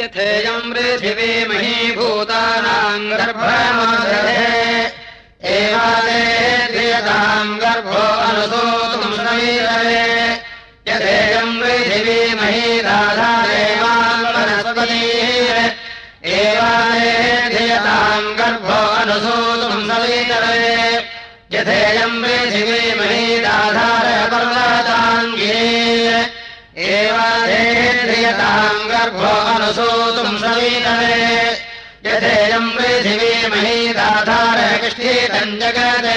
यथेयम् पृथिवी महीभूतानाम् गर्भमादधे एवादे द्वियताम् गर्भो अनुसोतुम् समीरवे यथेयम् मही राधादेवान्वनस्पतीः एवादे द्वियताम् गर्भो अनुसोतुम् समीरवे यथेयम् मही राधारे एवाधेन्द्रियताम् गर्भो अनुसूतुम् समीतवे यथेयम् पृथिवीमही जगत्।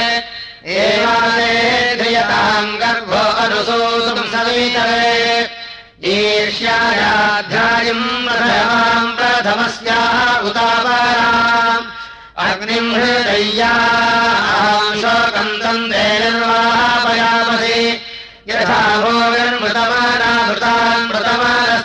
एवाधेन्द्रियताम् गर्भो अनुसूतुम् समीतवे ईर्ष्यायाध्यायम् प्रथमाम् प्रथमस्याः उतापराम् अग्निम् हृदय्याम् शोकम् निर्वापयामसि यथा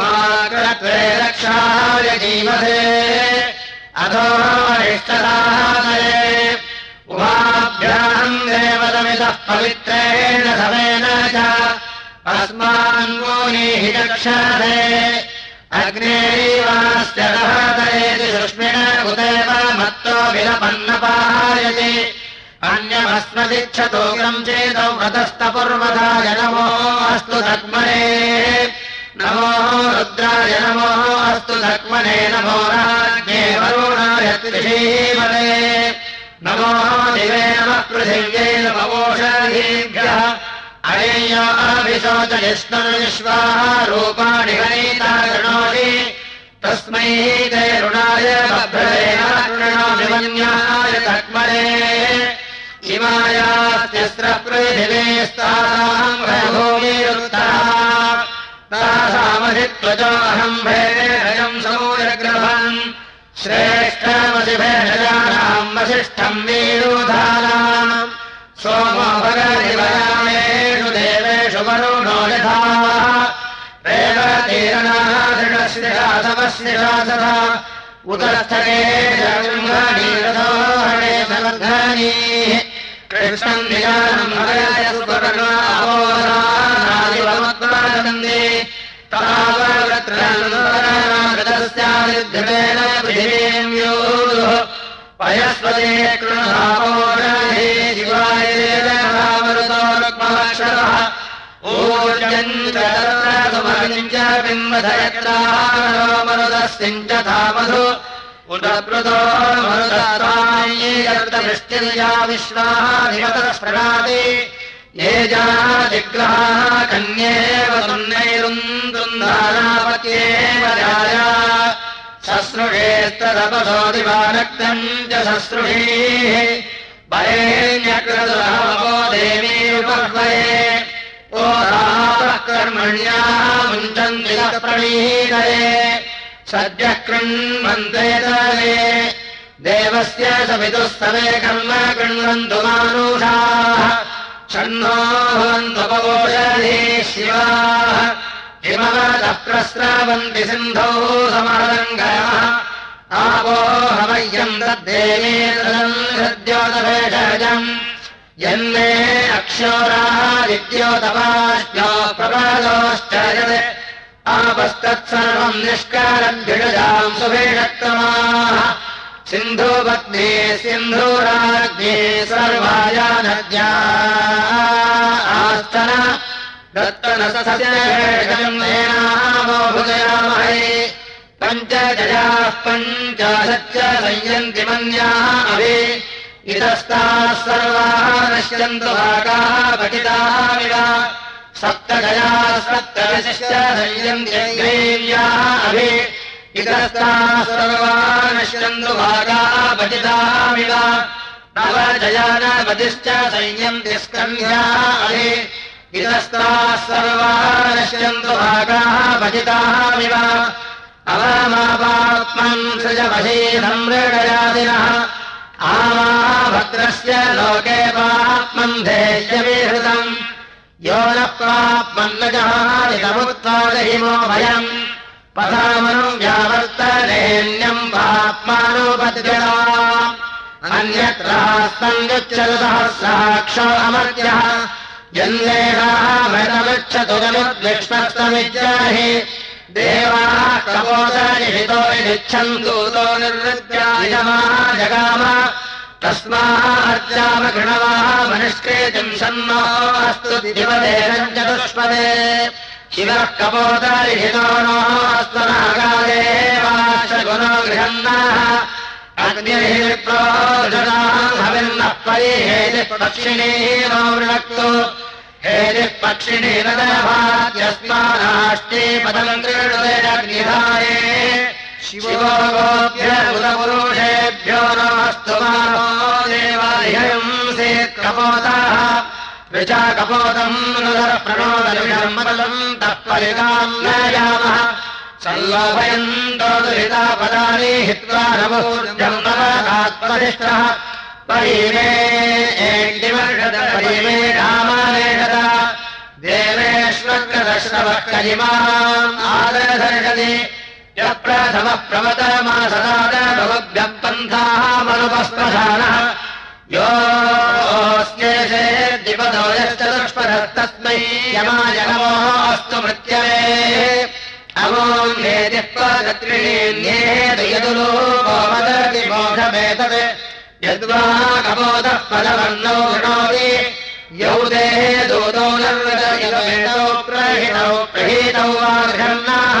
मात्रे रक्षाय जीवसे। अधो वरिष्ठदाहये उभाभ्याम् देवतमितः पवित्रेण समेन च। अस्मान्मोनीः चक्षासे। अग्नेरीवास्य दहतयेति सुष्मिण उदेव मत्तो विलपन्नपायति अन्यमस्मदिच्छतोग्रम् चेदौ व्रतस्तपूर्वधाय नमो अस्तु धक्मने नमो रुद्राय नमो अस्तु धक्मने नमो राज्ञे वरुणाय त्रिषीमले नमो दिवे नमः पृथिव्यै नमवोषधीभ्यः अय्याभिशोचयिष्णविश्वाः रूपाणि गणीता गृणोति तस्मै बभ्रदेणाय तक्मने इमायास्तिस्रः पृथिवेस्तासाम् भूमिरुत्तराः तासामधित्वजोऽहम् भेदयम् सौरग्रहम् श्रेष्ठमसि भेषजानाम् वसिष्ठम् वीरोधानाम् सोमो भगदिवयामेषु देवेषु वरुणो यथा शासः उदस्थके जङ्घाणीरथोहणे समर्थानि कृष्णम् निजानम् भगय सुपर्णावोरानादिवमुत्पादन्ति तावत्रस्यादिध्यमेन पृथिवीम् योः पयस्पते कृणधापोषधे शिवाय देवमरुतो रुक्मक्षरः ऊर्जम् च बिम्बधयत्रामरुदस्यम् धामधु उदप्लुतो मरुदत्वायर्तवृष्टिर्या विश्वाधिपतस्प्रणाति ये जादिग्रहाः कन्येव तुन्नैरुन्दुन्दानापत्येव राजा शश्रुषेस्तदपसो दिवानक्तम् च भयेण्यकृतो देवी उपह्वये। ओ कर्मण्याः मुञ्चन्ति प्रणीतये सद्यः कृण्वन्ते तले देवस्य सवितुः सवे कर्म कृण्वन्तु मानुषाः। षण्णो भवन्तु पवोषधे शिवाः। हिमवतः प्रस्रावन्ति सिन्धौ समरङ्गयः आपो हवय्यम् तद्देवेन्द्रद्योतभेषजम् यन्मे अक्षोरादित्योतपाश्चो प्रपादोश्च आपस्तत्सर्वम् निष्कारभ्यजाम् सुभेषक्तमाः सिन्धुपत्नी सिन्धूराज्ञे सर्वाया नद्या आस्तन दत्तनसस्येनामोभुजयामहे पञ्चजयाः पञ्चाशच्च संयन्ति मन्याः अभि। इतस्ताः सर्वाः नश्यन्तु भागाः पठितामिव सप्तगयाः सप्तदशश्च संयन्त्यग्रेव्याः अभि इतस्ताः सर्वाः नश्यन्तु भागाः पठितामिव नवजयानपतिश्च संयन्ति स्कन्ध्याः अभि इतस्ताः सर्वाः नश्यन्तु भागाः भजितामिव अवमापात्मन् संमृडयादिनः आमाभद्रस्य लोके पाप्मन्धेयविहृतम् यो न प्राप्मन्नजहानितमुत्पादहिमो भयम्। पदामनुम् व्यावर्तनेन्यम् पाप्मानोपद्यता। अन्यत्रास्तन्युच्चतः साक्ष अमर्त्यः। जन्मेषामृतमिच्छतु जनुद्विष्णस्तमिज्याहि देवाः कपोदहितो यच्छन्तु तो निर्वृत्यायमा जगाम मनिष्कृतिम् सन्नो अस्तु दिवदेशम् चतुष्पदे शिवः नो नागादेवाश्च गुणो गृहन्नाः अग्निर्प्रोषदाहविन्नः परिहेतिः पक्षिणेव वृणक्तु हेतिः पक्षिणेव दभात्यस्मानाष्टे पदम् क्रीडुतेरग्निधाये शिवो गोभ्य उदपुरुषेभ्यो नमस्तु मानो देवालयम् सेत् कपोताः ऋचा कपोतम् प्रणोदलिषम् मदम् तः परिताम् न यामः सल्लोभयन्तो दुरितापदानि हित्वा नवूर्जम् नवदात्मनिष्ठः परिमे परिमे देवेष्वग्रदश्रवः कलिमाम् आदर्शर्षति यः प्रथमः प्रवतमासदाद भवभ्यः पन्थाः मनुपस्पशानः योऽस्येषे द्विपदो यश्चतुष्पदस्तस्मै यमाय नमोः अस्तु मृत्यवे अमोन्येतिपदत्रिणीन्येदयदुलोपमदति मोघमेतत् यद्वा कपोतः पदवर्णो वृणोति यौ देहे दूतो नर्वदयदो प्रहितौ प्रहीतौ वा गृहन्नाः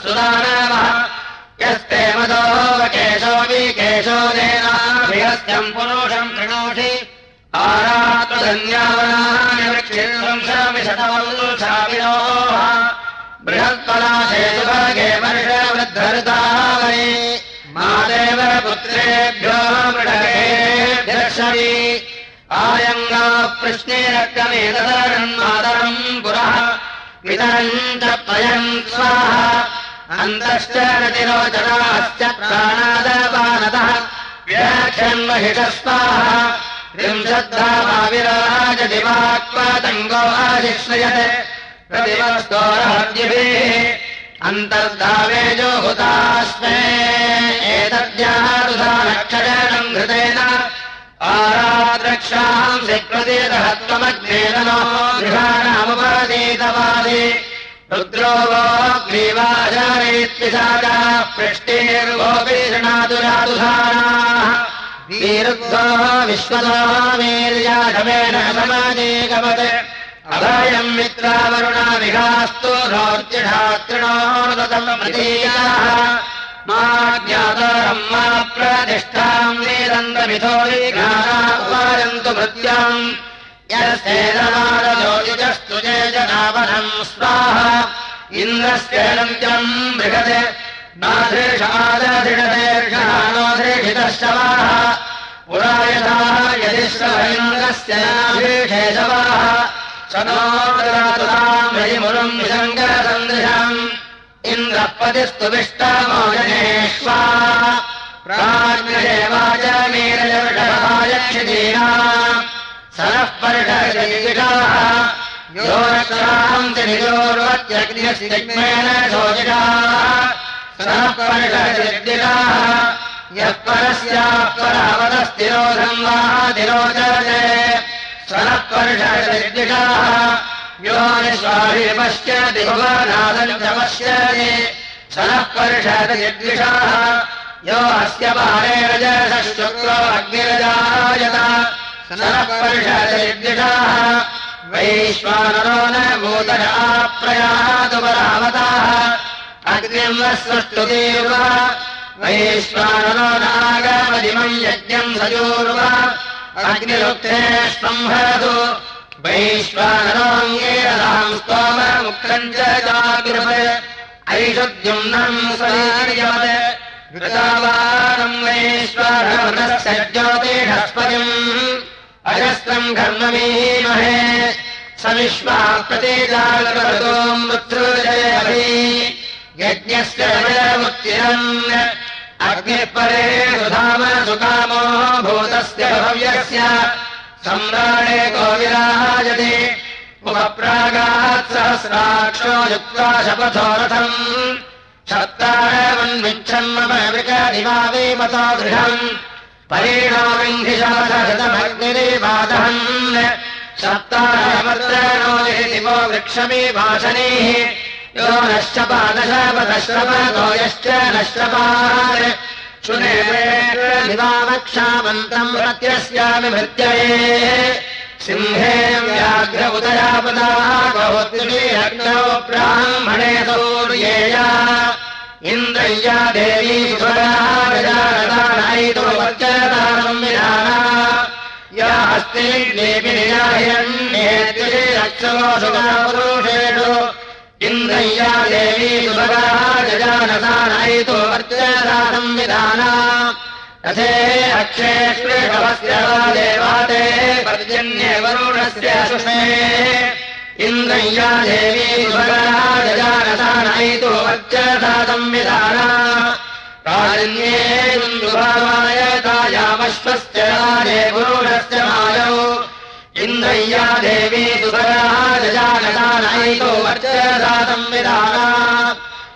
सुदानवः यस्ते मदो केशो विकेशो देनाभिहस्त्यम् पुरुषम् कृणोषि। आरात्मधन्यावनानि वृक्षिर्वंशामि शतवंशामिनोः बृहत्पलाशे सुभगे वर्षवृद्धरुताः वै मादेव पुत्रेभ्यो मृडगेभ्यर्षवि आयङ्गा प्रश्नेरकमेतदरन्मातरम् पुरः वितरम् च पयम् स्वाहा। अन्तश्च रतिरोचनाश्च प्राणादपानतः व्याख्यन्महिषस्वाहा त्रिंशद्धामाविराजदिवाक्पातङ्गो आशिश्रयत् प्रतिवस्तोरहद्यभिः अन्तर्धावेजो हुतास्मे एतद्यारुधानक्षरणम् घृतेन आराद्रक्षांसि प्रतिदहत्वमग्नेनो गृहाणामुपदीतवादि रुद्रो वो ग्रीवाचारेत्पिशाचा पृष्टेर्वोऽपि शृणातुरातुधानाः वीरुद्धो विश्वतो वीर्याघमेन समाजेगमत्। अभयम् मित्रावरुणा विहास्तु प्रतीयाः मा ज्ञातारम् मा प्रतिष्ठाम् विघ्नानापारन्तु मृत्याम्। यस्तेनमारजोजुजस्तु जनावनम् स्वाहा इन्द्रस्य नन्त्यम् बृहत्। नाधृषादधिषदेर्षाणोधृषितश्चवाः पुरा यथा यदिश्रभैन्द्रस्य नाधीषे शवाः। स नोदाम् रयिमुरम् विसङ्गसन्दृशम् इन्द्रः पतिस्तु विष्टामोजनेष्वा। प्राज्ञदेवाच मीरजर्षभायक्षितीना सरः पर्षदिषाः यो रक्षान्ति निजोर्वत्यग्निस्तिग्मेन शोचिषाः। सरः पर्षदिषाः यः परस्याः परावदस्तिरोधम् वा तिरोचते सरः पर्षदिषाः यो निष्वाभिपश्यति भुवनादम् च पश्यति सरः पर्षदिषाः यो अस्य जषः शुक्रो अग्निरजायत। सरः पर्षदिषाः वैश्वानरो न भूतः प्रयातु परावताः। अग्निम् सृष्टुतीर्व वैश्वानरो नागपदिमम् यज्ञम् सजोर्व। अग्निरुक्ते स्पम्भरतु यदहम् स्तोममुक्तम् च जागृपे ऐषद्युम्नम् स्वरीर्यमते ऋतावानम् वैश्वरमृतस्य ज्योतिषस्पतिम्। अजस्रम् घर्ममीमहे। सविश्वा प्रतीजागरतो मृत्युजयभि यज्ञस्य मुक्तिरम् अग्निपरे सुधाम सुकामो भूतस्य भव्यस्य। सम्राणे को उपप्रागात् सहस्राक्षो युक्त्वा शपथो रथम्। सत्तारमन्विच्छन्ममृगदिवावेमतो दृढम् परिणामिङ्घिशमथशतमग्निरेवादहन् सप्तारमर्दनो दिवो वृक्षमे भाषणेः यो नश्च पादशपदश्रवतो यश्च नश्रपात्। शुनेवावक्षामन्तम् प्रत्यस्यामि भृत्यये सिंहे व्याघ्र उदयापदाः गोत्रिभिरग्नौ ब्राह्मणे सौर्येया इन्द्रय्या देवी सुराजदानैतो वच्चदानम् विधाना या अस्ति देवि इन्द्रय्या देवी सुभगाजदानदानैतो वर्चदानम् विधाना रथे अक्षेष्वेभवस्य देवाते पर्जन्ये वरुणस्य इन्द्रय्या देवी सुभगाजदानदानैतो वर्चदातम् विधाना। कालिन्ये इन्दुभावाय तायामश्वस्य राजे वरुणस्य मायौ। इन्द्रय्या देवी सुभगाजदानदानैतो वर्चदातम् विधाना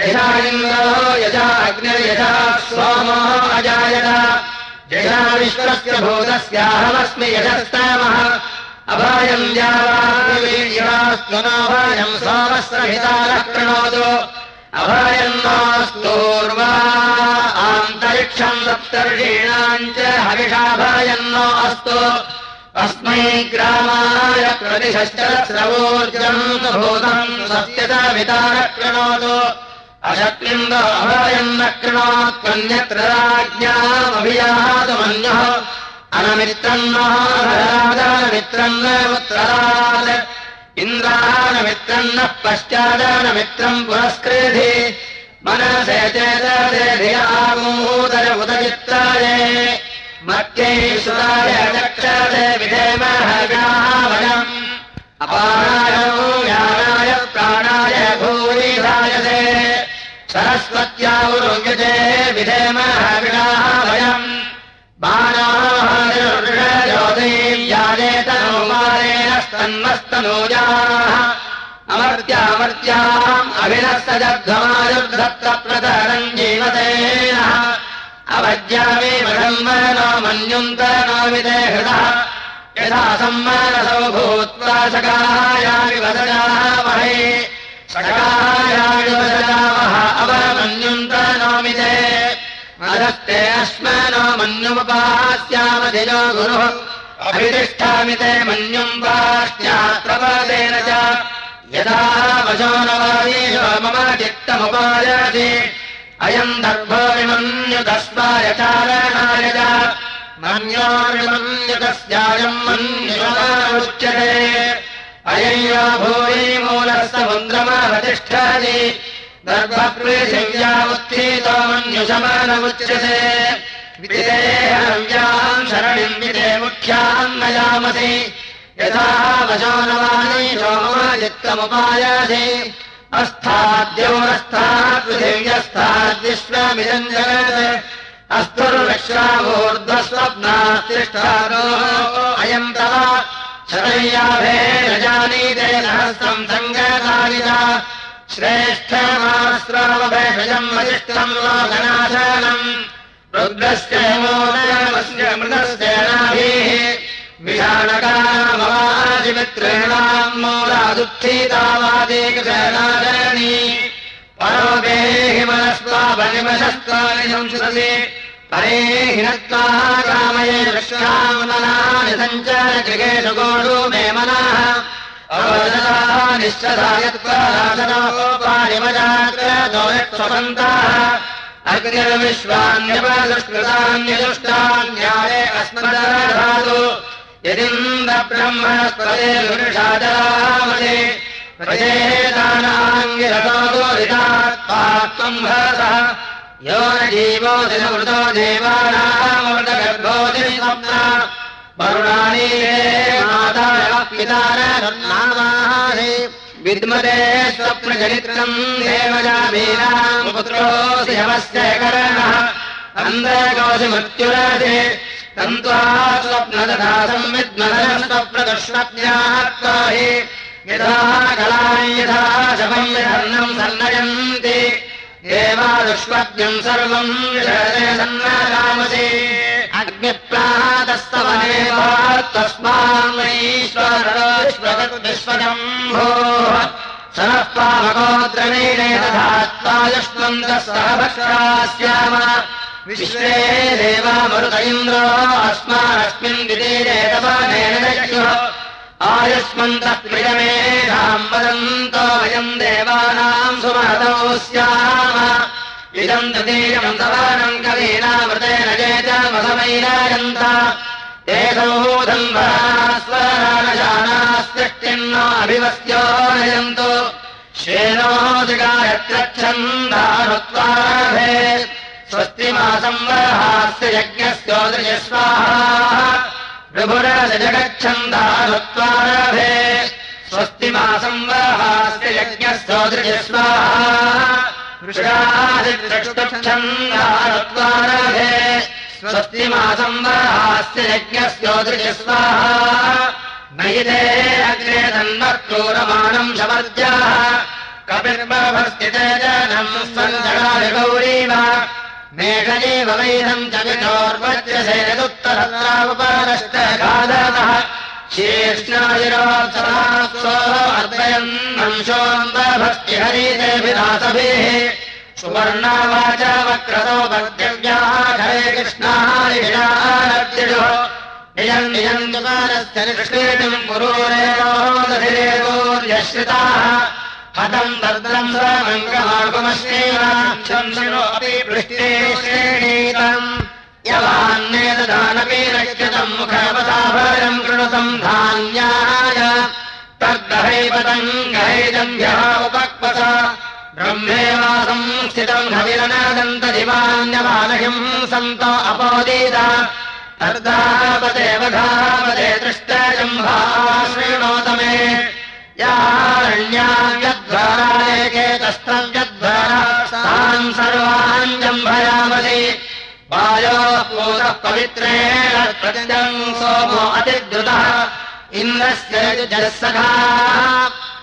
यशा इन्द्रो यशा अग्निर्यशा सोमो अजायत। यशा विश्वस्य भूतस्याहमस्मि यशस्तमः अभयम् जावास्त्वनोभयम् सोमस्रहितारः कृणोतु अभयम् आन्तरिक्षम् सप्तर्षीणाम् च हविषाभयन्नो अस्तु। अस्मै ग्रामाय प्रतिशश्चरस्रवोर्जम् भूतम् सत्यत वितारः अशक्लिन्द अभयम् न कृणोत्वन्यत्र राज्ञामभियातुमन्यः अनमित्रम् न उत्तरात् इन्द्रानमित्रम् नः पश्चादानमित्रम् पुरस्कृधि। मनसे चेतदेधियामूदर उदचित्ताय मध्ये सुराय चक्षसे विधेमः व्यावयम् अपाराय ज्ञानाय भूरिधायसे सरस्वत्यावरुङ्गते विधेमः विनावयम् बाणाहारयोधीव्याजेतनोमारेण स्तन्मस्तनोजाः अमर्त्यामर्त्याम् अभिनस्तजध्वमायुर्धत्तप्रतरम् जीवतेन। अवज्यामे मधम्मनो मन्युन्त नो विदे हृदः यथा सम्मानसौ भूत्वा सकायामि वदनामहे वदनामः अवमन्युन्त नोमिते अधस्ते अश्मनो मन्युमुपास्यामधिजो गुरुः। अभितिष्ठामि ते मन्युम् पाश्चात्रपदेन च। यदा वशो वायेषु मम चित्तमुपायाति अयम् दर्भो विमन्युतस्माय चारणाय च। मन्योर्विमन्युतस्यायम् मन्युमुच्यते अयम् यो भूयि मूलः मुख्याम् नयामसि यथा वशो न वाणीशो मम चित्तमुपायासि अस्थाद्योरस्थात् पृथिव्यस्थाद्विश्वमिदम् जगत्। अस्तुर्विश्वामूर्ध्वस्वप्नास्तिष्ठानो अयम् तव न जानीते सहस्रम् सङ्गतानि वसिष्ठम् लोकनाशनम् रुद्रस्य मोदस्य मृतस्यनाभिः विषाणकामवाजिमित्रेणाम् मूलादुत्थीतावादेकशनाचरणी परोपेहि मनस्त्वाभनिमशस्त्वानि संसदे परे हिनत्वा कामये वृक्षामनानि सञ्चार गृहेषु गोडो मे मनः। निश्चधायत्वानिमजाग्रदोयक्षपन्ताः अग्निर्विश्वान्यपदुष्कृतान्यदुष्टान्याये अस्मदाधातु यदिन्द्रब्रह्मणस्पदे पुरुषाचरामदे प्रजेदानाङ्गिरतोदोरितात्मात्मम् भरतः यो न जीवो वरुणानि माता पितारनामाहे विद्मते स्वप्नचरित्रम् देवजामीनाम् पुत्रोऽसि हवस्य करणः। अन्धकोशि मृत्युराजे तन्त्वा स्वप्नदधा संविद्मदः स्वप्नदुष्वप्न्यात्वा हि। यथा कलाम् यथा शवम् यथर्णम् सन्नयन्ति देवादुष्वप्नम् सर्वम् सरः पावकोद्रवीणे दधात्वायुष्मन्तः सह भक्षास्याम विश्वे देवामरुत अस्मानस्मिन् तपनेन दक्ष्युः आयुष्मन्तः प्रियमेधाम् वदन्तो वयम् देवानाम् सुमहतौ स्याम। इदम् कवीनामृतेन चेतमसमैरायन्त एतौधम् वरास्वरानशानास्तिष्ठिन्नो अभिवस्यो नयन्तु। श्वेनो दिगायत्रच्छन्दानुत्वारभे स्वस्ति मासम् वरहास्य यज्ञस्योदृजस्वाहा प्रभुरस जगच्छन्दानुत्वारभे स्वस्ति मासम् वरहास्य यज्ञस्योदृजस्वाहा वृषादिक्षन्दे स्वस्ति मासम् वरास्य यज्ञस्योदृजस्वाहा नयिते अग्रे तन्मत्क्रूरमाणम् शवर्ज्याः कपिर्भस्थिते जनम् सञ्जगादिगौरीव मेघजीव वैधम् च विचोर्वज्रसेदुत्तरत्रावपारश्चगादतः शीर्ष्णाजिरोत्सरासोऽर्दयन्नंशोऽम्बभक्तिहरितेभिदासभिः सुवर्णावाच वक्रतो भक्त्यव्याः हरे कृष्णारिषानर्जिषो नियम् नियम् दुपारस्य निष्क्रीतिम् पुरोरेवोदधिरेवोर्यश्रिताः हतम् दर्दम् स्वमङ्गमागमश्रीराक्षंसिनोऽपि पृष्टे श्रेणीतम्। यवान्नेददानपि रक्षतम् मुखवसाभरम् कृणतम् धान्याय तद्दहैवतम् गहैदम्भ्यः उपक्वस। ब्रह्मेवासम् स्थितम् हविरनदन्तदिवान्यमानहिम् सन्त अपोदीत। अर्धापदेवघापदे दृष्टजम्भा शृणोत मे तान् सर्वान् जम्भयामसि। वायोः पूतः पवित्रेण प्रत्यम् सोमो अतिद्रुतः। इन्द्रस्य जस्सखा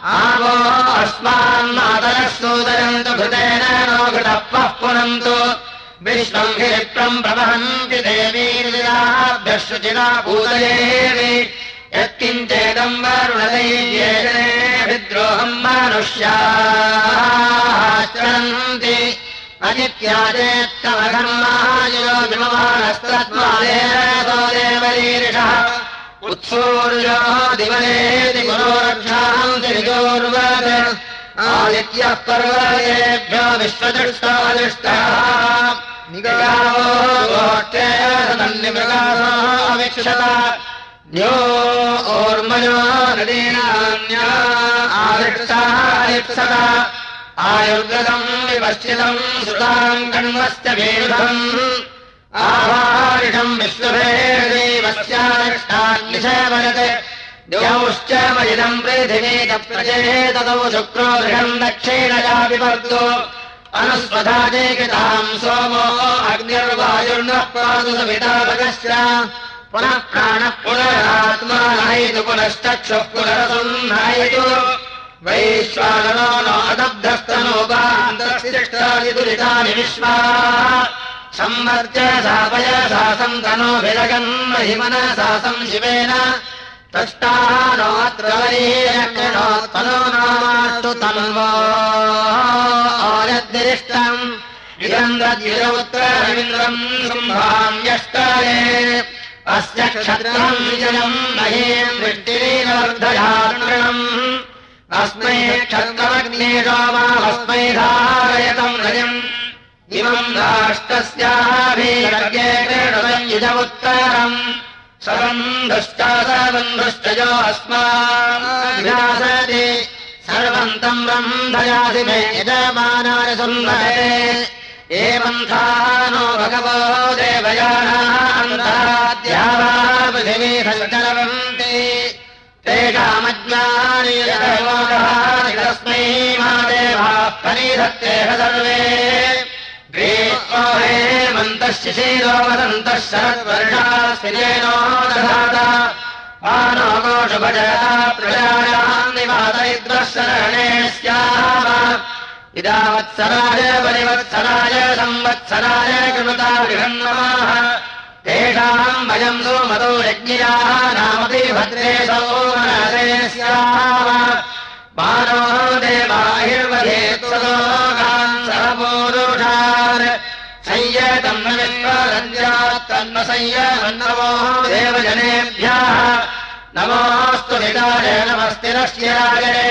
आवो अस्मान्मातरः सूदयन्तु घृतेन नो घृतः पः पुनन्तु। विश्वम् हि प्रवहन्ति देवीर्विराभ्यः शुचिरा पूतयेवि यत्किञ्चेदम् वरुणदैर्येणे विद्रोहम् अनित्याचेत्तमघर्मायो विममानस्तत्त्वादेवो देवरीरिषः। उत्सूर्यो दिवनेति पुरोरक्षान्ति विजोर्वत् आदित्यः निगावो गोष्ठे सदन्निमृगासो अविक्षत न्यो ओर्मयो नदीनान्या आदिक्षादिक्षत आयुर्गतम् विपश्चितम् सुताम् कण्वस्य वेदम् आहारिषम् विश्वभेदेवस्याष्टान्निषेवयते द्यौश्च मयिदम् पृथिवीतप्रचेतौ शुक्रो गृहम् दक्षिणया विपर्दो अनुस्वधाचेकिताम् सोमो अग्निर्वायुर्नः पातु सवितापकश्च पुनः प्राणः पुनरात्मा नयतु पुनश्चक्षुः पुनरसम् नयतु वैश्वानरो नो अदब्धस्तनोपान्तरिष्टानि विश्वा। संवर्ज सापय सासम् तनोभिरगन् महिमनसासम् शिवेन तष्टानोऽत्र तनो नामास्तु तन्वोदरिष्टम् इदम् रद्युरौत्ररविन्द्रम् सम्भाम्यष्टाये अस्य क्षत्रम् विजयम् महीम् वृष्टिरीवर्धयात्रणम् अस्मै क्षत्रमग्नेशो मामस्मै धारयतम् रजम् इमम् राष्ट्रस्याभिरज्ञेण युजमुत्तरम्। सबन्धुश्च सबन्धुश्च यो अस्माभिलासति सर्वम् तम् रन्धयासि मे यजमानाय सुन्दरे एवन्था नो भगवो देवयानान्ताद्यावा पृथिवी सञ्चरन्ति तस्मै मा देवाः परिधत्तेह सर्वे। शिशीरो वदन्तः शरद्वर्षास्मिजेनो दधाता। आनो गोषुभजता प्रजायाम् निवादयिद्वः शरणे स्याम इदावत्सराय परिवत्सराय संवत्सराय कृता गृहन्नमाः तेषाम् वयम् सोमतो यज्ञियाः नामपि भद्रे सोमनरे स्याम मानो देवाहिर्वधेत्सलोकान् सर्वपूरुषान्। संयतम् न तन्म संयमन्नवो देवजनेभ्यः। नमोऽस्तु निदाय नमस्तिरस्य राजने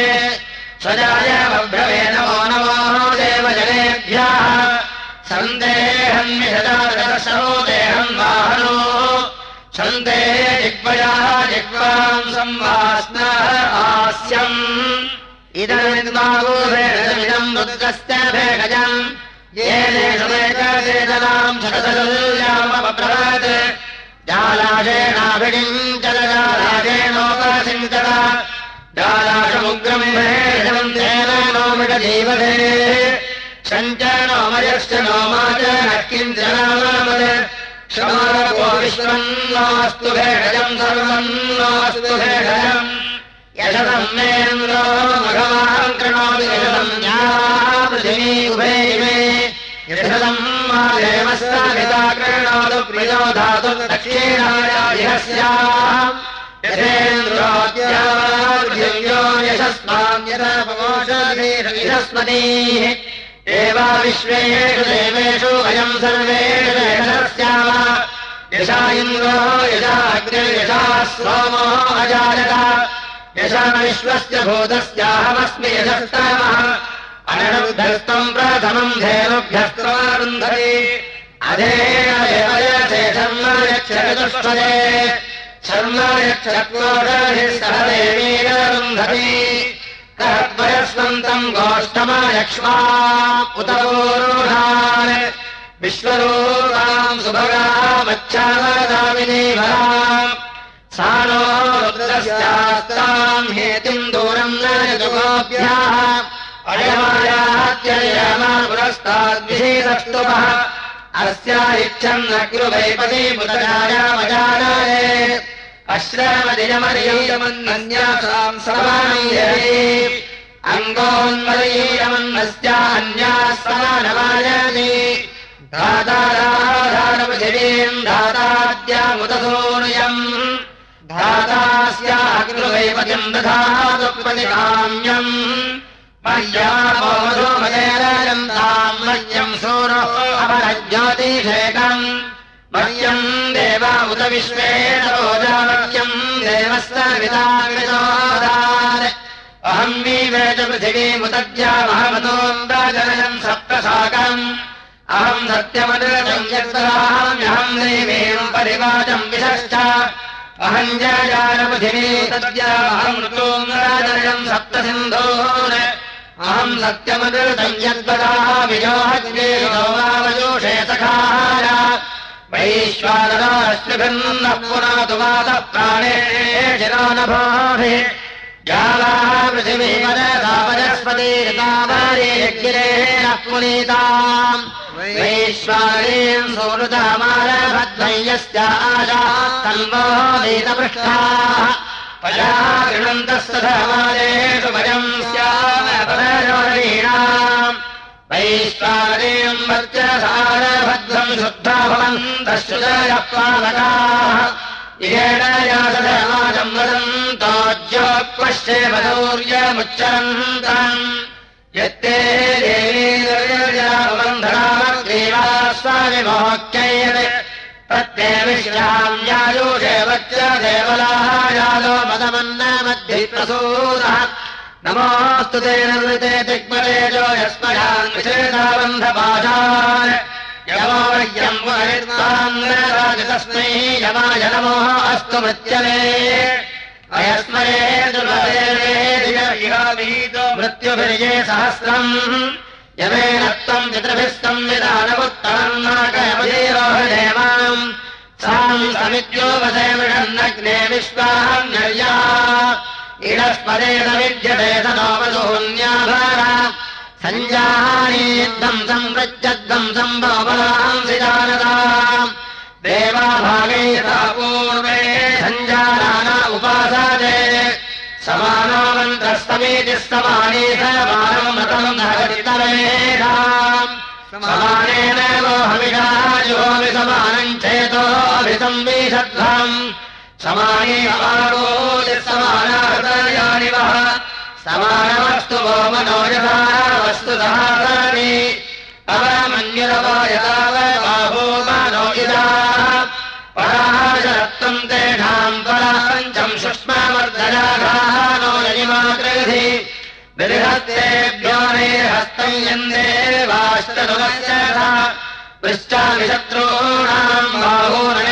स्वजाय सन्देहन्मिषदादर्शनो देहम् वाहनो। छन्दे जिग्वयाः जिग्वाम् संवास्नः आस्यम्। इदमिदम् दुर्गस्य भेगजम्। येनेषमेकसेदनाम् शतदल्यामप्रवत् जालाशेनाभिडिम् जलजालाशेनोपसिञ्चत जालाशमुग्रम् भेषम् तेन नो नोमयश्च नोमा च किञ्चनामत् क्षमारको विश्वम् नास्तु भेषजम्। सर्वम् नास्तु भेषजम् यशसम्मेन्द्रो मघवान् कृणोति यशसम् पृथिवी उभे इमे। यशसम् मा देवस्यामिता कृणोतु प्रियो धातु दक्षिणायास्याम् यथेन्द्रोद्यापृथिव्यो यशस्मान्यतपमोषधीरविशस्मतीः एवा विश्वेषु देवेषु वयम् देशस्याम यशा इन्द्रो यशा अग्रे यशा सोमो अजायत। यशा विश्वस्य भूतस्याहमस्मि यशस्तमः। अननुद्धस्तम् प्रथमम् अधेनयसे शर्म यक्षचतुष्पदे शर्म सह देवीररुन्धति कर्द्वयस्वन्तम् गोष्ठमयक्ष्मा उत पूरुषान् विश्वरूपाम् सुभगामच्छामदामिनीभराम् सा नो रुद्रस्यास्ताम् हेतिम् दूरम् न यजुगोभ्याः अयमायात्ययमापुरस्ताद्विषेदष्टुभः अस्या इच्छम् न कृवैपदी मुदजायामजानाय अश्रमदियमरीयमन्नन्यासाम् समानीयते अङ्गोन्मरीयमन्नस्या अन्याः समानमायति धाताराधारपृथिवीम् धाताद्यामुदसूनुयम् धातास्याकृवैपतिम् दधातुपतिकाम्यम्। मह्यामोमधुमदेरयन्ताम् मह्यम् सूरो अपरज्योतिषेकम् मह्यम् देवा उत विश्वेन रोजामह्यम् देवस्य विदाविदोदान् अहम् वीवेच पृथिवीमुदज्यामहमतोऽजनयम् सप्तशाकम्। अहम् सत्यमदम् यत्राम्यहम् देवीम् परिवाचम् विशश्च अहम् तद्यामहम् ऋतोऽजनयम् सप्तसिन्धून्। अहम् सत्यमदृतम् यद्वदाः विजोहज्ञेयोषे सखाय वैश्वानराश्रिभिन्नः वातः प्राणे शिरानभाभि जालाः पृथिवीवनस्पतिर्तावरेगिरेण पुनीताम्। वैश्वारीम् आशा तन्वोदीतपृष्ठाः गृणन्तस्तधामादेषु भयम् स्यामपरजोरीणाम् वैश्वारीम् वर्चसारभद्रम् शुद्धा भवन्तः श्रुतयः पावकाः इहेण यासधमाजम् वदन्तोज्योक्पश्चेव सौर्यमुच्चरन्तम् यत्ते देवीर्यबन्धनामग्रीवा स्वामिमोक्यैर् प्रत्येविश्राम् यायुषेवच्च देवलाः यालो मदमन्न मध्ये प्रसूदः नमोऽस्तु ते निर्वृते दिग्मलेजो यस्मयान् विषेदाबन्धपाशान् यमोर्यम् तस्मै यमाय नमोः अस्तु मृत्यवे अयस्मये मृत्युभिर्ये सहस्रम्। यमेन त्वम् पितृभिस्तम् विधानमुत्तरम् नाकयमदेवाम् साम् समित्योपसेमिषन्नग्ने विश्वान्यर्या इडस्पदेन विद्यते सदोपदोन्याभार सञ्जाहानीद्धम् संवृज्यद्धम् सम्भवनांसि जानताम् देवाभागैता पूर्वे सञ्जाना उपासादे। समानो मन्त्रस्तमेति समाने समानम् मतम् नगरितमेधाम् समानेन मोहमिषायोऽपि समानम् चेतोऽभिसंविषध्वम् समाने वः। समानमस्तु वो मनो यथा वस्तुतः अवमन्युरवो यदा बाहो मनो इदा। पराशरत्वम् तेषाम् पराञ्चम् सुष्मामर्दयाघाः नो यजिमाकृधि बृहत्तेभ्यो हस्तम् यन्देवाश्चतुमस्य पृच्छामि शत्रूणाम् बाहूरणेन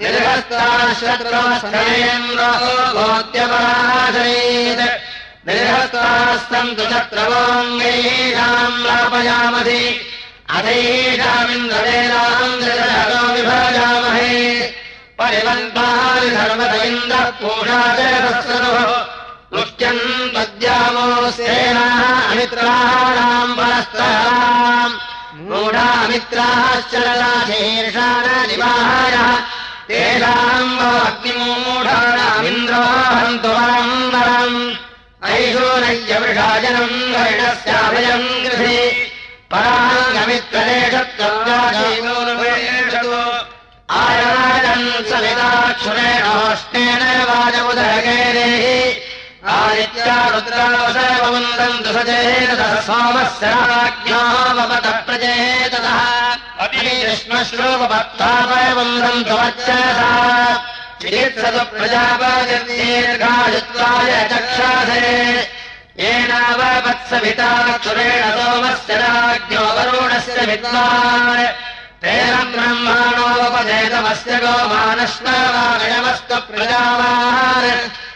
निर्हस्ताशत्रुवस्थेन्द्रो भोत्यपराशयेत् निर्हस्तास्तम् तु चक्रवाङ्गैषाम् लापयामधि अधैषामिन्द्रवेदाम् दृढो विभाजामहे। इन्द्रः पूषा च पद्यामो सेनाः अमित्राणाम् परस्तराम् मूढामित्राश्च तेषाम् अग्निमूढाणामिन्द्रोहन्तु वरम् वरम्। ऐशोनय्यवृषाजनम् वर्णस्याभयम् गृहे। पराङ्गमित्वदेशत्वम् आयाजन् सविताक्षुरेणोष्णेन वाजमुदरगेरेः आदित्या रुद्रावसरवन्दम् दुसचेतः सोमस्य राज्ञो भवतः प्रचेततः अभिष्मश्लोपभक्तापयवन्दम् त्वच्चसा चिकित्सतु प्रजापतिर्दीर्घायुत्वाय चक्षासे येनावत्सविताक्षुरेण सोमस्य राज्ञो वरुणस्य विद्वान् तेन प्रजावान् गिरावरगराजेषु हिरण्ये गोषुजद्यदाः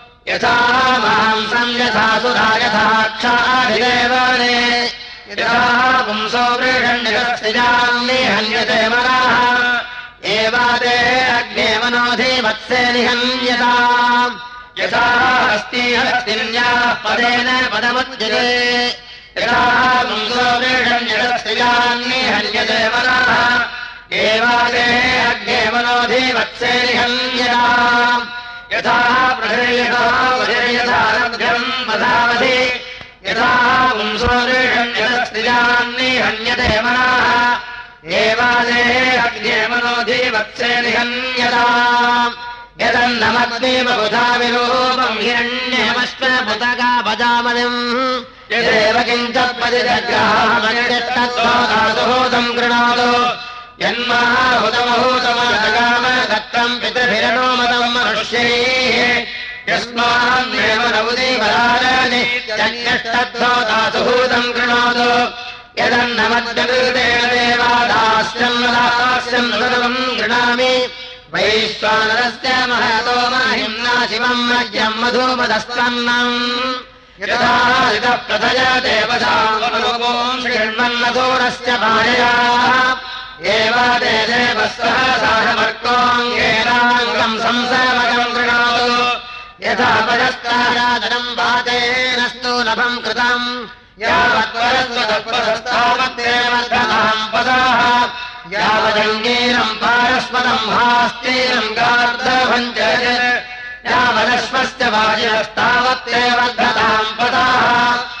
यथा मांसम् यथा सुधा यथा क्षाभिदेवने यथा पुंसो निहन्यते मनाः एवादे अग्ने मनोधि वत्से निहन्यताम् यथा। हस्ति हस्तिन्याः पदेन पदमुच्यते। यथा पुंसो वृषण्यस्तिजाम् निहन्यते मनाः एवादे अग्ने मनोधि वत्से निहन्यताम् यथा पदावधि यथा मनाः। एवादे वत्से विरूपम् हिरण्यमश्वपुतगा भजामनिम्। यदेव किञ्च परिजग्राहमनिष्टत्वादासुहूतम् गृणातु यन्माहुतमहूतमजगाम दत्तम् मनुष्यैः यन्यष्टत्वादासुहूतम् गृणातु। यदन्नमद्यकृतेन देवादास्यम् दास्यम् सर्वम् गृणामि। वैश्वानरस्य महतो महिम्ना शिवम् मह्यम् मधुमदस्तन्नम् यथा प्रथय देवताम् श्रीर्मन्नधूरस्य भार्या एव ते देवः साहमर्कोऽङ्गेनाङ्गम् संसेवकम् गृणातु यथा परस्तारादनम् वातेनस्तु नभम् कृतम् यावत्परस्वदत्परस्तावत्तेव पदाः। यावदङ्गीरम् पारस्पदम् हास्तीरम् गार्धभञ्च यावदश्वस्य वाजिनस्तावत्तेव गताम् पदाः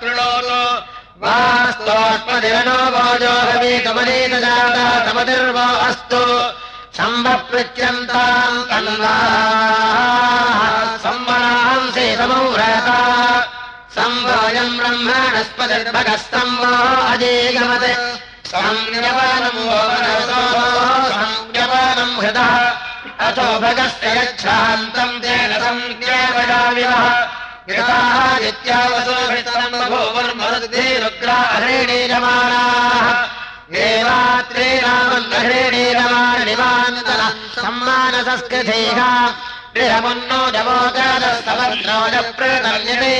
भोजो भवीतमनीकजाता तमतिर्वो अस्तु सम्भपृच्छन्ताम् कन्वा संवरांसि समौरता संवोऽयम् ब्रह्मणस्पतिर्भगस्तम्बो अजेगमत् संज्ञपानम् संज्ञपानम् हृदः। अथो भगस्य यच्छान्तम् तेन संज्ञावयाविवः देवात्रे रामन्नहृणीरमाणनिवान्तः सम्मानसंस्कृतेः गृहमुन्नो जवोगादस्तवन्नोजप्रतर्यते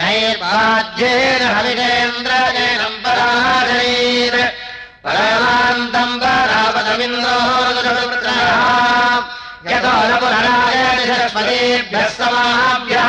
नैर्बाध्येन हविषेन्द्रजेनम् पराशरीर परमान्तम् परापदमिन्दोः यतो न पुनरायण सरस्वतीभ्यः समाभ्यः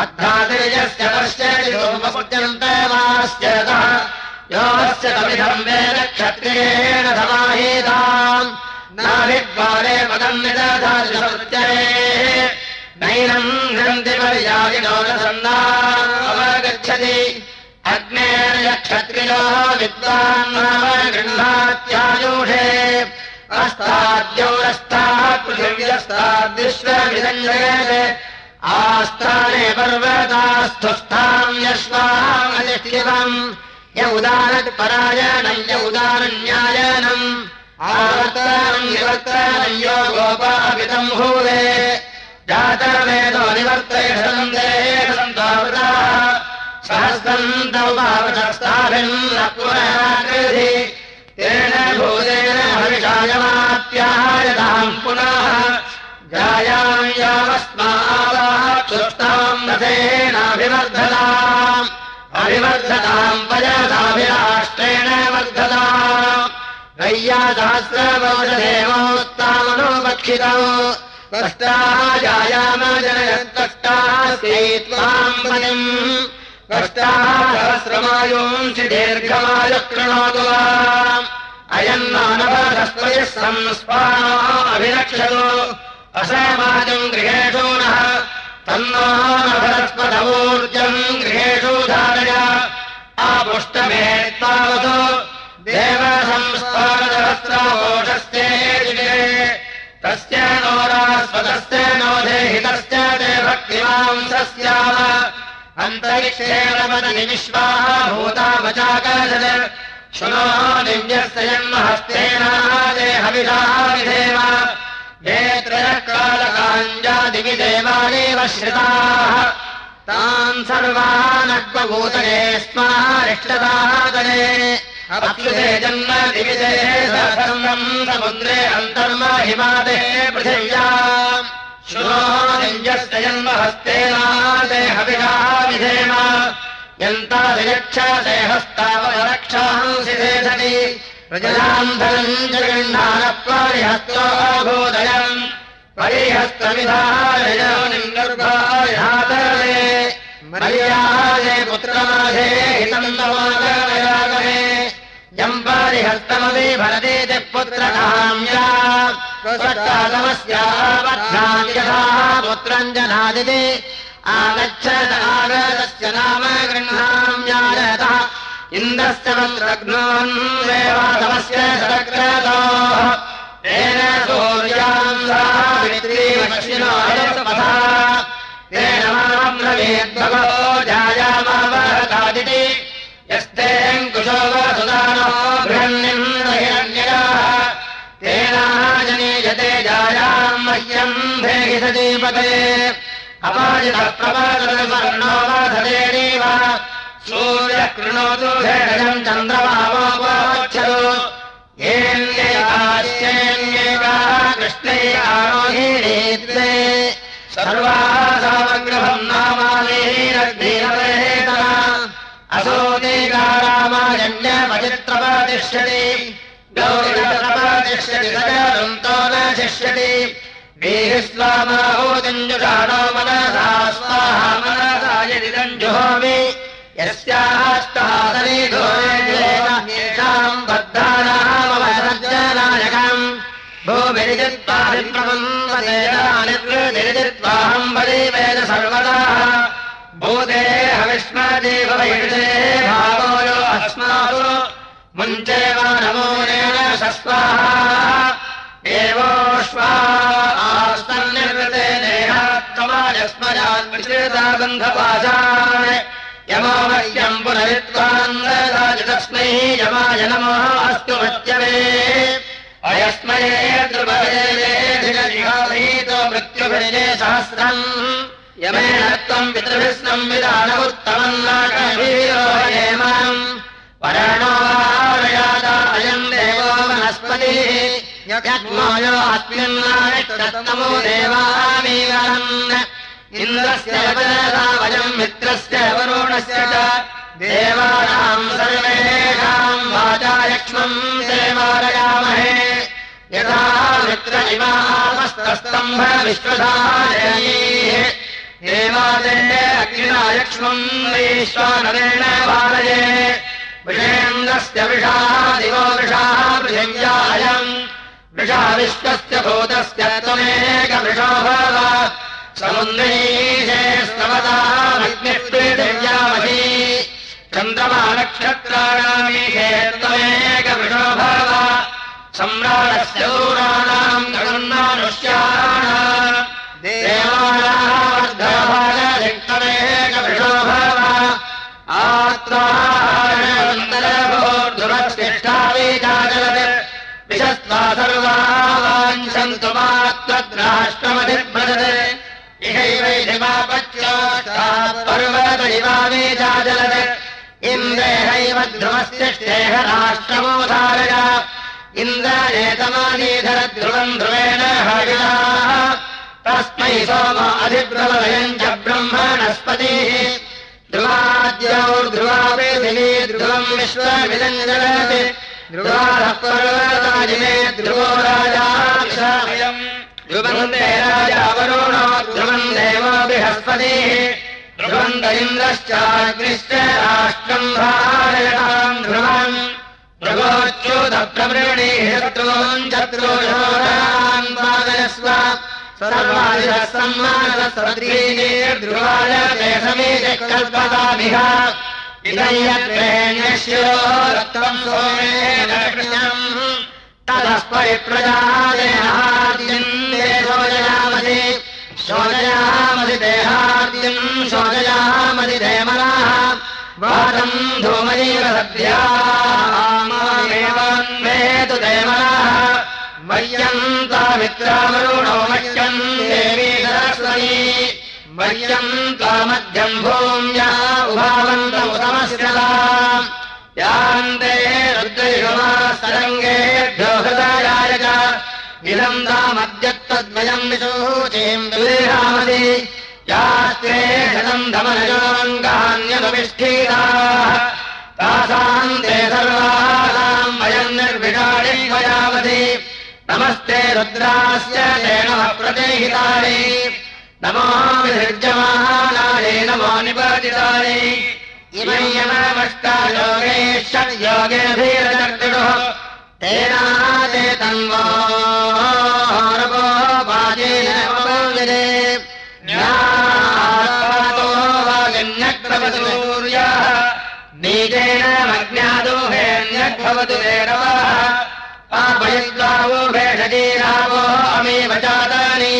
अध्यातिर्यस्य पश्यति सोमपुण्यन्ते माश्चेतः योगस्य कविधम् वेद क्षत्रियेण समाहीताम् नाभिद्वारे मदम् निदधारिसत्ये नैनम् घ्रन्ति पर्यायिनो न सन्नावगच्छति अग्नेर्यक्षत्रियो विद्वान् नाम गृह्णात्यायुषे अस्ताद्यौरस्तात् पृथिव्यस्ताद्विश्वमिदञ्जयेत् आस्थाने पर्वतास्थुस्थाम् यश्वामधिष्ठिवम् य उदारपरायणम् य उदारन्यायनम् आवर्तनम् निवर्तनम् यो गोपापितम् भूवे जातवेदो निवर्तयषम् देशन्तावृताः सहस्रन्तौपावशस्ताभिम् न पुनराकृधि तेन भूतेन हविषायमाप्यायताम् पुनः जायाम् यावस्मावाक्षुष्टाम् रथेनाभिवर्धताम्। अभिवर्धताम् पयसाभिराष्ट्रेण वर्धताम्। गय्या सहस्रवोषदेवोत्तामनोपक्षितौ कष्टाः जायाम जनयत्कष्टाः स्यैत्वाम् पदिम् कष्टाः सहस्रमायोंसि दीर्घमायुः वा अयम् नानभस्पतिः संस्पानो अभिरक्षतु असमाजम् गृहेषु नः। नभरस्पदवूर्जम् गृहेषु धारय। आपुष्टमे तस्य नोरास्पदस्य नो देहितश्च ते भक्तिमांसस्याम अन्तरिक्षेणपदनि विश्वाः भूतावचाकर्षत् शृणो दिव्यस्य जन्महस्तेन देहविधाः विधेव देवादेव श्रिताः। तान् सर्वानक्वभूतये स्मारिष्टदादये अप्युते जन्म दिविजये सर्वम् समुद्रे अन्तर्महिमादे पृथिव्या। श्रुणोजस्य जन्महस्तेनादे हविषा विधेम। यन्तादियक्षसे हस्तावरक्षांसि देशति परिहस्तविधारयो निर्भायातरे मर्यादे पुत्रमाधे हितम् नमागमयागमे यम् परिहस्तमपि भरतीति पुत्रकाम्या। स्वष्टागमस्यावध्नाम् यथा पुत्रम् जनादिति। आगच्छत आगतस्य नाम गृह्णाम्यायतः इन्द्रस्य जायामावहतादिति। यस्तेऽङ्कुशो वसुदानो बृहन्निन्द्रहिरण्ययाः तेनाजनीयते जायाम् मह्यम् भेहि सजीपते अपाजितः प्रपादवर्णो वधतेरीव सूर्यः भेषजम् चन्द्रमावोपक्षतु येन्येकाश्चेन्येकाः कृष्णैकारोहीणीत्वे सर्वाः सामग्रहम् नामालीरग्धीरवेतन असोदीकारामाजन्यपचित्रपतिष्यति गौरिणप्रपतिष्यति सजरुन्तो न शिष्यति। वीहिस्वामाहोदञ्जुषाणो मनसा स्वाहा मनसा यदिदञ्जुहोमि यस्याष्टादनीषाम् बद्धानामवसज्जनायकम् भूमिरिजित्वाहम् वरीवेद सर्वदा भूते हविष्मदेवैषे भावो यो आस्तन्निर्वृते देहात्तमायस्मजान्विचेता गन्धपाशान् यमो मह्यम् पुनरित्वान्ददाजितस्मै यमाय नमः। अस्तु मत्यवे अयस्मये द्रुपदेवेधिगजिहाभीतो मृत्युभिजे सहस्रम्। यमेन त्वम् पितृभिः संविधानमुत्तमम् नाकभिरोहेमम् परणो वारयादा अयम् देवो वनस्पतिः। अस्मिन्नायत्तमो देवामीवरन्। इन्द्रस्य वयम् मित्रस्य वरुणस्य च। देवानाम् सर्वेषाम् वाचा यक्ष्मम् देवारयामहे। यथा मित्र इमामस्तस्तम्भ विश्वधारयीः देवादे यक्ष्मम् वैश्वानरेण वारये। विषेन्द्रस्य विषाः दिवो वृषाः पृथिव्यायम् वृषा विश्वस्य भूतस्य त्वमेकवृषो भव समुन्द्रीशे स्तवतामग्निपृथिव्यामही चन्द्रमानक्षत्राणामीशे त्वमेकवृषो भव सम्राटस्य दूराणाम् गगन्नानुष्याणाम्। देवानामर्धभागधिक्तमेकवृषो भव आत्मान्तरभोर्धुरश्रेष्ठावीजाजलत् विशस्त्वा सर्वा वाञ्छन्तु मात्वद्राष्ट्रमधिभ्रजते इवावीजाजलत् इन्द्रेहैव ध्रुवस्तिष्ठेह राष्ट्रमोधारय इन्द्रयेतमानीधर ध्रुवम् ध्रुवेण हरिणाः। तस्मै सोम अधिब्रवयम् च ब्रह्मणस्पतिः। ध्रुवाद्यौर्ध्रुवापृथिवी ध्रुवम् विश्वमिदञ्जलति ध्रुवारः पर्वताजिमे ध्रुवो राजाक्षामयम् ध्रुवम् ते राजा वरुणो ध्रुवम्। देवो बृहस्पतिः इन्द्रश्चाग्निश्च राष्ट्रम् भारयताम् ध्रुवम् सम्मानसत्रीर्ध्रुवाय ते समीचे कल्पतामिह। इदयत्रेण्यश्यो रक्तम् सोमेन शोचयामसि शोचयामसि देहाद्यम् शोचयामसि देमनाः वादम् धूमयैव सद्यामेवान्वेतु देमनाः मह्यम् तामित्रावरुणो मह्यम् देवी सरस्वती। मह्यम् त्वामध्यम् भूम्या उभावन्तमुदमस्यता यान्ते हृदयाय च तामद्यत्तद्वयम् विशूचीम् विलेहामति यास्ते शतम् धमनयोऽङ्गान्यनुविष्ठीताः तासाम् ते सर्वासाम् वयम् निर्विषाणि वयावति नमस्ते रुद्रास्य तेन प्रतिहितानि नमो विसृज्यमानानि नमो निपातितानि इमं यममष्टायोगे षड्योगेभिरचर्तुः तेनाते तन्वो बाजेन उपविदे ज्ञातो वागन्यक्रमसूर्यः बीजेन मज्ञादोहेऽन्यग्भवतु रेरवः आपयद्वावो भेषजीरावो अमेव जातानि।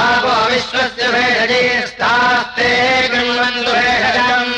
आपो विश्वस्य भेषजीस्तास्ते गृण्वन्तु भेषजम्